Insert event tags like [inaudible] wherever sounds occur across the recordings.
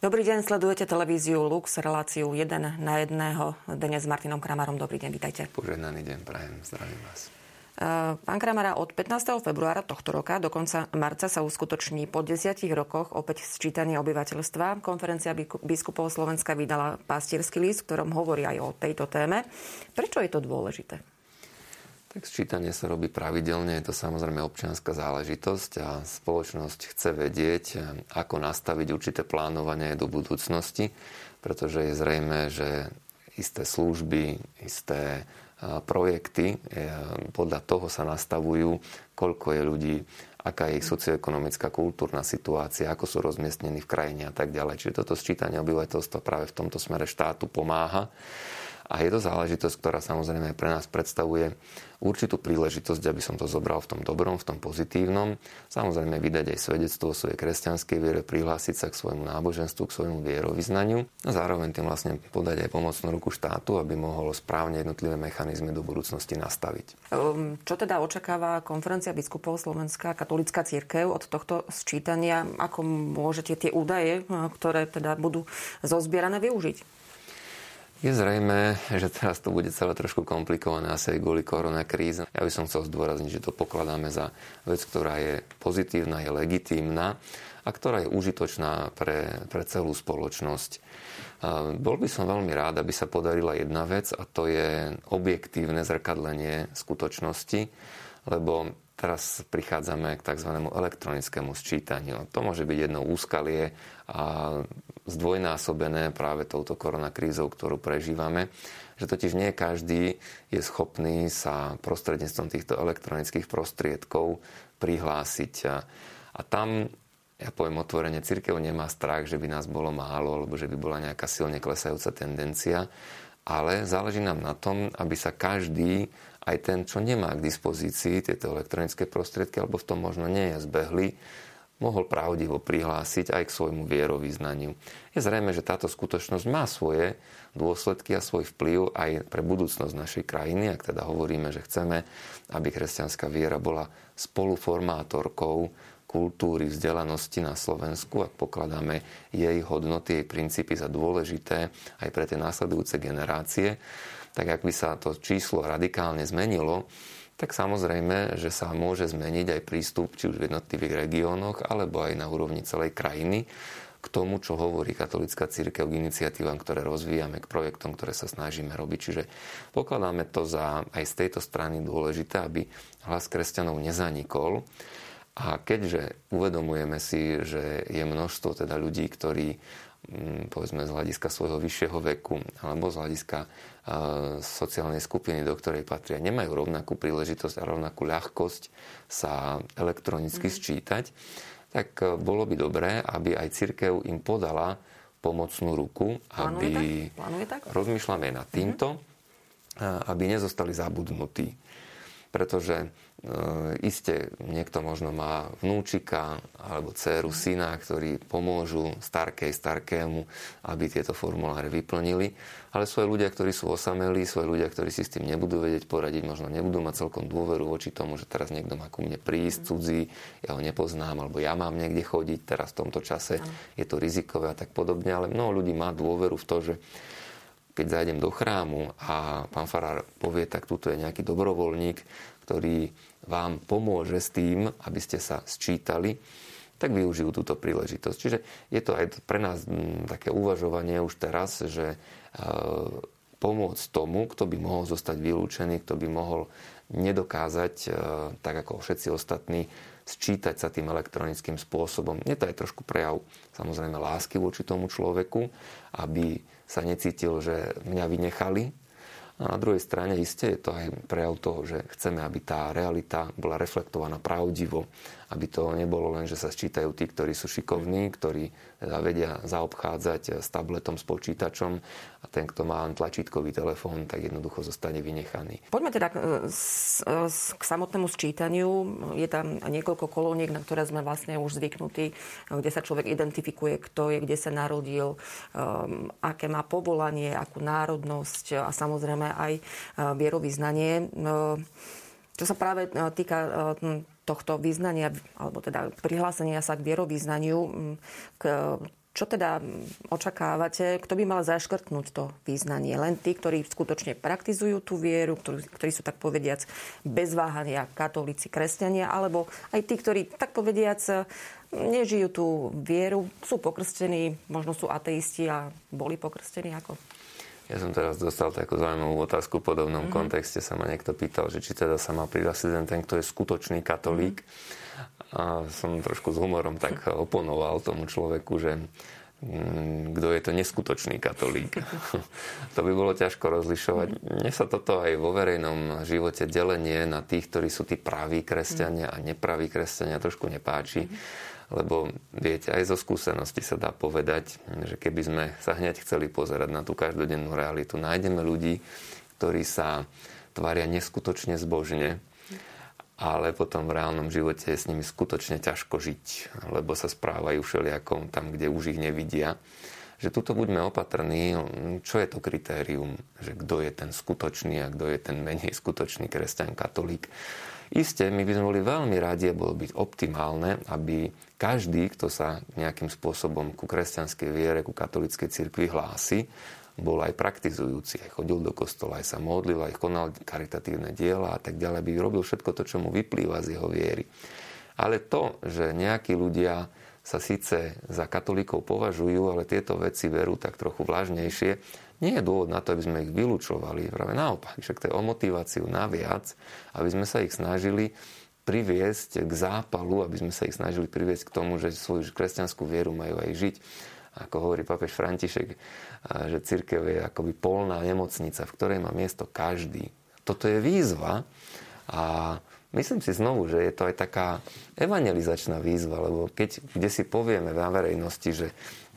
Dobrý deň, sledujete televíziu Lux, reláciu 1 na 1. Dnes s Martinom Kramarom. Dobrý deň, vítajte. Požehnaný deň, prajem, zdravím vás. Eh, pán Kramara, od 15. februára tohto roka do konca marca sa uskutoční po desiatich rokoch opäť sčítanie obyvateľstva. Konferencia biskupov Slovenska vydala pastierský list, v ktorom hovorí aj o tejto téme. Prečo je to dôležité? Tak sčítanie sa robí pravidelne, je to samozrejme občianská záležitosť a spoločnosť chce vedieť, ako nastaviť určité plánovanie do budúcnosti, pretože je zrejme, že isté služby, isté projekty, e, podľa toho sa nastavujú, koľko je ľudí, aká je ich socioekonomická, kultúrna situácia, ako sú rozmiestnení v krajine a tak ďalej. Čiže toto sčítanie obyvateľstva práve v tomto smere štátu pomáha. A je to záležitosť, ktorá samozrejme pre nás predstavuje určitú príležitosť, aby som to zobral v tom dobrom, v tom pozitívnom. Samozrejme vydať aj svedectvo o svojej kresťanskej viere, prihlásiť sa k svojmu náboženstvu, k svojmu vierovýznaniu a zároveň tým vlastne podať aj pomocnú ruku štátu, aby mohol správne jednotlivé mechanizmy do budúcnosti nastaviť. Ehm, čo teda očakáva konferencia biskupov Slovenská katolická církev od tohto sčítania? Ako môžete tie údaje, ktoré teda budú zozbierané, využiť? Je zrejme, že teraz to bude celé trošku komplikované asi kvôli koronakríze. Ja by som chcel zdôrazniť, že to pokladáme za vec, ktorá je pozitívna, je legitímna a ktorá je užitočná pre, pre celú spoločnosť. Bol by som veľmi rád, aby sa podarila jedna vec a to je objektívne zrkadlenie skutočnosti, lebo teraz prichádzame k tzv. elektronickému sčítaniu. To môže byť jedno úskalie a zdvojnásobené práve touto koronakrízou, ktorú prežívame, že totiž nie každý je schopný sa prostredníctvom týchto elektronických prostriedkov prihlásiť. A, tam ja poviem otvorene, církev nemá strach, že by nás bolo málo, alebo že by bola nejaká silne klesajúca tendencia, ale záleží nám na tom, aby sa každý aj ten, čo nemá k dispozícii tieto elektronické prostriedky, alebo v tom možno nie je zbehli, mohol pravdivo prihlásiť aj k svojmu vierovýznaniu. Je zrejme, že táto skutočnosť má svoje dôsledky a svoj vplyv aj pre budúcnosť našej krajiny, ak teda hovoríme, že chceme, aby kresťanská viera bola spoluformátorkou kultúry, vzdelanosti na Slovensku, ak pokladáme jej hodnoty, jej princípy za dôležité aj pre tie následujúce generácie, tak ak by sa to číslo radikálne zmenilo, tak samozrejme, že sa môže zmeniť aj prístup či už v jednotlivých regiónoch, alebo aj na úrovni celej krajiny k tomu, čo hovorí katolická církev k iniciatívam, ktoré rozvíjame, k projektom, ktoré sa snažíme robiť. Čiže pokladáme to za aj z tejto strany dôležité, aby hlas kresťanov nezanikol. A keďže uvedomujeme si, že je množstvo teda ľudí, ktorí povedzme z hľadiska svojho vyššieho veku alebo z hľadiska sociálnej skupiny, do ktorej patria, nemajú rovnakú príležitosť a rovnakú ľahkosť sa elektronicky mm. sčítať, tak e, bolo by dobré, aby aj církev im podala pomocnú ruku, aby... Plánuje tak? Rozmýšľame nad týmto, mm-hmm. aby nezostali zabudnutí. Pretože E, Isté, niekto možno má vnúčika alebo dceru, syna, ktorí pomôžu starkej, starkému, aby tieto formuláre vyplnili. Ale sú aj ľudia, ktorí sú osamelí, sú aj ľudia, ktorí si s tým nebudú vedieť poradiť, možno nebudú mať celkom dôveru voči tomu, že teraz niekto má ku mne prísť, cudzí, ja ho nepoznám, alebo ja mám niekde chodiť, teraz v tomto čase je to rizikové a tak podobne. Ale mnoho ľudí má dôveru v to, že keď zájdem do chrámu a pán Farár povie, tak tuto je nejaký dobrovoľník, ktorý vám pomôže s tým, aby ste sa sčítali, tak využijú túto príležitosť. Čiže je to aj pre nás mm, také uvažovanie už teraz, že e, pomôcť tomu, kto by mohol zostať vylúčený, kto by mohol nedokázať, e, tak ako všetci ostatní, sčítať sa tým elektronickým spôsobom. Je to aj trošku prejav samozrejme lásky voči tomu človeku, aby sa necítil, že mňa vynechali, a na druhej strane iste je to aj prejav toho, že chceme, aby tá realita bola reflektovaná pravdivo, aby to nebolo len, že sa sčítajú tí, ktorí sú šikovní, ktorí teda vedia zaobchádzať s tabletom, s počítačom a ten, kto má len tlačítkový telefón, tak jednoducho zostane vynechaný. Poďme teda k, k samotnému sčítaniu. Je tam niekoľko kolóniek, na ktoré sme vlastne už zvyknutí, kde sa človek identifikuje, kto je, kde sa narodil, aké má povolanie, akú národnosť a samozrejme aj vierovýznanie. Čo sa práve týka tohto význania, alebo teda prihlásenia sa k vierovýznaniu, k, Čo teda očakávate? Kto by mal zaškrtnúť to význanie? Len tí, ktorí skutočne praktizujú tú vieru, ktorí, ktorí sú tak povediac bez váhania katolíci, kresťania, alebo aj tí, ktorí tak povediac nežijú tú vieru, sú pokrstení, možno sú ateisti a boli pokrstení ako? Ja som teraz dostal takú zaujímavú otázku v podobnom mm-hmm. kontexte. Sa ma niekto pýtal, že či teda sa má prihlásiť len ten, kto je skutočný katolík. Mm-hmm. A som trošku s humorom tak oponoval tomu človeku, že mm, kto je to neskutočný katolík. [laughs] to by bolo ťažko rozlišovať. Mne sa toto aj vo verejnom živote delenie na tých, ktorí sú tí praví kresťania a nepraví kresťania trošku nepáči. Lebo viete, aj zo skúsenosti sa dá povedať, že keby sme sa hneď chceli pozerať na tú každodennú realitu, nájdeme ľudí, ktorí sa tvária neskutočne zbožne, ale potom v reálnom živote je s nimi skutočne ťažko žiť, lebo sa správajú všelijakom tam, kde už ich nevidia. Že tuto buďme opatrní, čo je to kritérium, že kto je ten skutočný a kto je ten menej skutočný kresťan, katolík. Isté, my by sme boli veľmi radi a bolo byť optimálne, aby každý, kto sa nejakým spôsobom ku kresťanskej viere, ku katolíckej cirkvi hlási, bol aj praktizujúci, aj chodil do kostola, aj sa modlil, aj konal karitatívne diela a tak ďalej, by robil všetko to, čo mu vyplýva z jeho viery. Ale to, že nejakí ľudia sa síce za katolíkov považujú, ale tieto veci verú tak trochu vlažnejšie, nie je dôvod na to, aby sme ich vylúčovali. Práve naopak, však to je o motiváciu naviac, aby sme sa ich snažili priviesť k zápalu, aby sme sa ich snažili priviesť k tomu, že svoju kresťanskú vieru majú aj žiť. Ako hovorí papež František, že církev je akoby polná nemocnica, v ktorej má miesto každý. Toto je výzva a myslím si znovu, že je to aj taká evangelizačná výzva, lebo keď kde si povieme na verejnosti, že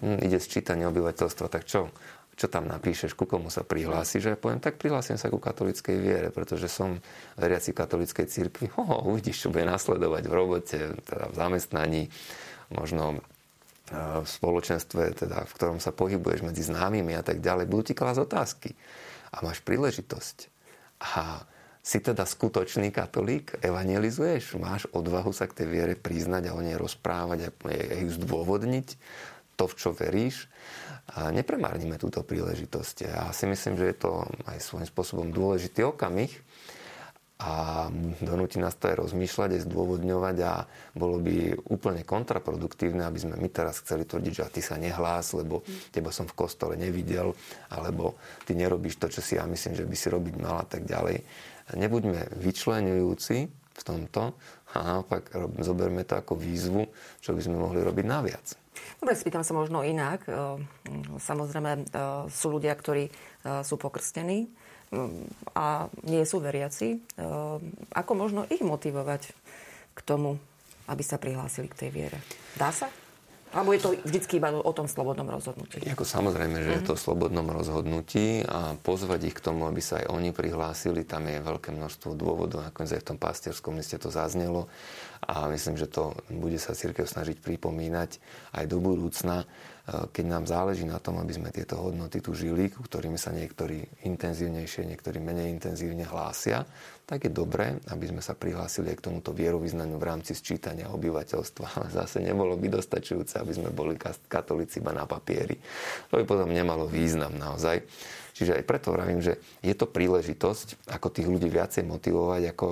hm, ide sčítanie obyvateľstva, tak čo? Čo tam napíšeš, ku komu sa prihlásiš. Ja poviem, tak prihlásim sa ku katolickej viere, pretože som veriaci katolickej cirkvi. [laughs] Ho, uvidíš, čo bude nasledovať v robote, teda v zamestnaní, možno e, v spoločenstve, teda, v ktorom sa pohybuješ medzi známymi a tak ďalej. Budú ti klásť otázky. A máš príležitosť. A si teda skutočný katolík, evangelizuješ, máš odvahu sa k tej viere priznať a o nej rozprávať a ju zdôvodniť, to, v čo veríš a nepremárnime túto príležitosť. Ja si myslím, že je to aj svojím spôsobom dôležitý okamih a donúti nás to aj rozmýšľať, aj zdôvodňovať a bolo by úplne kontraproduktívne, aby sme my teraz chceli tvrdiť, že ty sa nehlás, lebo teba som v kostole nevidel, alebo ty nerobíš to, čo si ja myslím, že by si robiť mal a tak ďalej. Nebuďme vyčlenujúci v tomto a naopak zoberme to ako výzvu, čo by sme mohli robiť naviac. Dobre, spýtam sa možno inak. E, samozrejme, e, sú ľudia, ktorí e, sú pokrstení a nie sú veriaci. Ako možno ich motivovať k tomu, aby sa prihlásili k tej viere? Dá sa? Alebo je to vždycky iba o tom slobodnom rozhodnutí? Ako samozrejme, že mm-hmm. je to o slobodnom rozhodnutí a pozvať ich k tomu, aby sa aj oni prihlásili, tam je veľké množstvo dôvodov, nakoniec aj v tom pastierskom liste to zaznelo a myslím, že to bude sa církev snažiť pripomínať aj do budúcna, keď nám záleží na tom, aby sme tieto hodnoty tu žili, ku ktorými sa niektorí intenzívnejšie, niektorí menej intenzívne hlásia, tak je dobré, aby sme sa prihlásili k tomuto vierovýznaniu v rámci sčítania obyvateľstva. Ale zase nebolo by dostačujúce, aby sme boli katolíci iba na papieri. To by potom nemalo význam naozaj. Čiže aj preto vravím, že je to príležitosť, ako tých ľudí viacej motivovať, ako,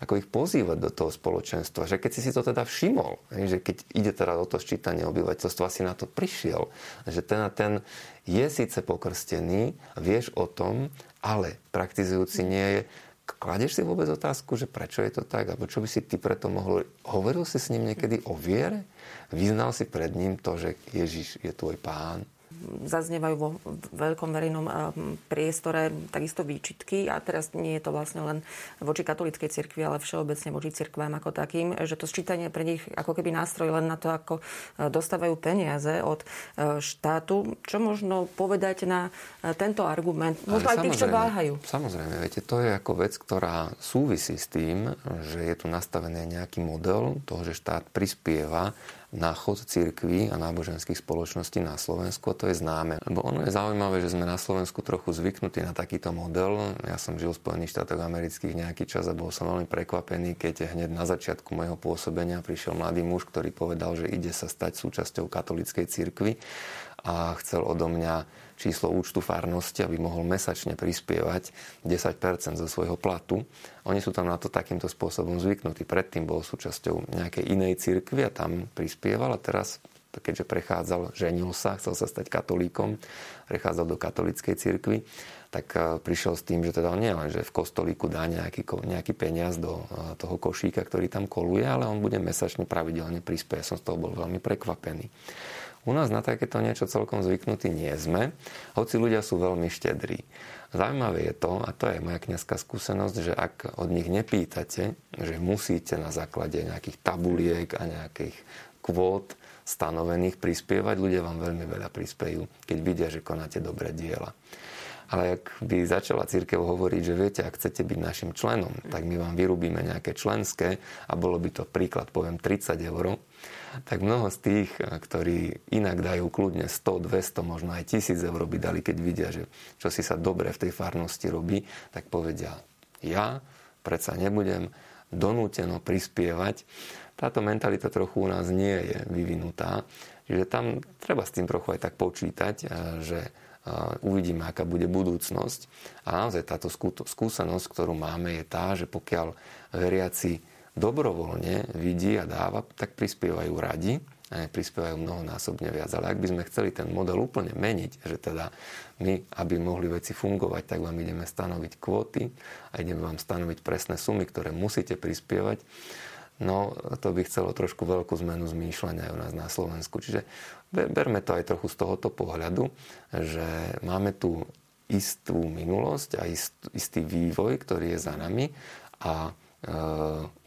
ako ich pozývať do toho spoločenstva. Že keď si si to teda všimol, že keď ide teda o to sčítanie obyvateľstva, si na to prišiel, že ten a ten je síce pokrstený, vieš o tom, ale praktizujúci nie je, Kladeš si vôbec otázku, že prečo je to tak? Alebo čo by si ty preto mohol... Hovoril si s ním niekedy o viere? Vyznal si pred ním to, že Ježiš je tvoj pán? Zaznievajú vo veľkom verejnom priestore takisto výčitky a teraz nie je to vlastne len voči katolíckej cirkvi, ale všeobecne voči cirkvám ako takým, že to sčítanie pre nich ako keby nástroj len na to, ako e, dostávajú peniaze od e, štátu. Čo možno povedať na tento argument? Možno aj tých, čo váhajú. Samozrejme, viete, to je ako vec, ktorá súvisí s tým, že je tu nastavený nejaký model toho, že štát prispieva na chod cirkví a náboženských spoločností na Slovensku a to je známe. Lebo ono je zaujímavé, že sme na Slovensku trochu zvyknutí na takýto model. Ja som žil v Spojených štátoch amerických nejaký čas a bol som veľmi prekvapený, keď hneď na začiatku môjho pôsobenia prišiel mladý muž, ktorý povedal, že ide sa stať súčasťou katolíckej cirkvi a chcel odo mňa číslo účtu farnosti, aby mohol mesačne prispievať 10% zo svojho platu. Oni sú tam na to takýmto spôsobom zvyknutí. Predtým bol súčasťou nejakej inej cirkvi a tam prispieval a teraz keďže prechádzal, ženil sa, chcel sa stať katolíkom, prechádzal do katolíckej cirkvi, tak e, prišiel s tým, že teda nie len, že v kostolíku dá nejaký, nejaký peniaz do e, toho košíka, ktorý tam koluje, ale on bude mesačne pravidelne prispieť. Ja som z toho bol veľmi prekvapený. U nás na takéto niečo celkom zvyknutí nie sme, hoci ľudia sú veľmi štedrí. Zaujímavé je to, a to je moja kniazská skúsenosť, že ak od nich nepýtate, že musíte na základe nejakých tabuliek a nejakých kvót stanovených prispievať, ľudia vám veľmi veľa prispejú, keď vidia, že konáte dobré diela. Ale ak by začala církev hovoriť, že viete, ak chcete byť našim členom, tak my vám vyrúbime nejaké členské a bolo by to príklad, poviem 30 eur, tak mnoho z tých, eh, ktorí inak dajú kľudne 100, 200, možno aj 1000 eur by dali, keď vidia, že čo si sa dobre v tej farnosti robí, tak povedia, ja predsa nebudem donúteno prispievať. Táto mentalita trochu u nás nie je vyvinutá, čiže tam treba s tým trochu aj tak počítať, eh, že uvidíme, aká bude budúcnosť. A naozaj táto skúsenosť, ktorú máme, je tá, že pokiaľ veriaci dobrovoľne vidí a dáva, tak prispievajú radi a prispievajú mnohonásobne viac. Ale ak by sme chceli ten model úplne meniť, že teda my, aby mohli veci fungovať, tak vám ideme stanoviť kvóty a ideme vám stanoviť presné sumy, ktoré musíte prispievať, no to by chcelo trošku veľkú zmenu zmýšľania aj u nás na Slovensku. Čiže berme to aj trochu z tohoto pohľadu, že máme tu istú minulosť a istý vývoj, ktorý je za nami a Eh,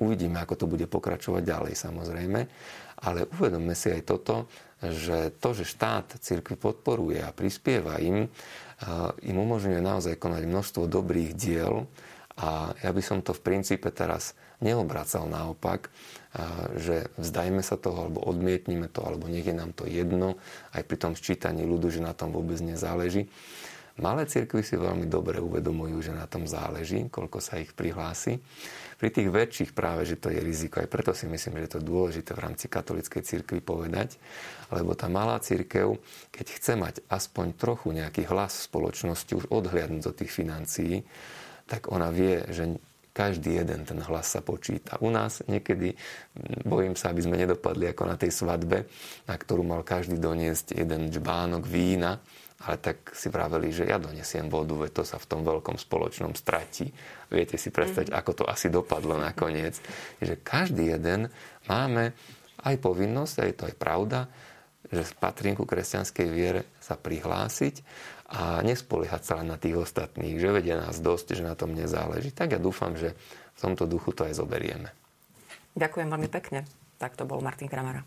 uvidíme, ako to bude pokračovať ďalej samozrejme, ale uvedomme si aj toto, že to, že štát cirkvi podporuje a prispieva im, eh, im umožňuje naozaj konať množstvo dobrých diel a ja by som to v princípe teraz neobracal naopak, že vzdajme sa toho, alebo odmietnime to, alebo nech je nám to jedno, aj pri tom sčítaní ľudu, že na tom vôbec nezáleží. Malé cirkvy si veľmi dobre uvedomujú, že na tom záleží, koľko sa ich prihlási. Pri tých väčších práve, že to je riziko. Aj preto si myslím, že je to dôležité v rámci katolíckej cirkvi povedať, lebo tá malá cirkev, keď chce mať aspoň trochu nejaký hlas v spoločnosti, už odhliadnúť do tých financií, tak ona vie, že každý jeden ten hlas sa počíta. U nás niekedy, bojím sa, aby sme nedopadli ako na tej svadbe, na ktorú mal každý doniesť jeden džbánok vína, ale tak si vraveli, že ja donesiem vodu, veď to sa v tom veľkom spoločnom stratí. Viete si predstaviť, mm. ako to asi dopadlo nakoniec. Že každý jeden máme aj povinnosť, aj to je pravda, že patrím ku kresťanskej viere sa prihlásiť a nespoliehať sa len na tých ostatných, že vedia nás dosť, že na tom nezáleží. Tak ja dúfam, že v tomto duchu to aj zoberieme. Ďakujem veľmi pekne. Tak to bol Martin Kramara.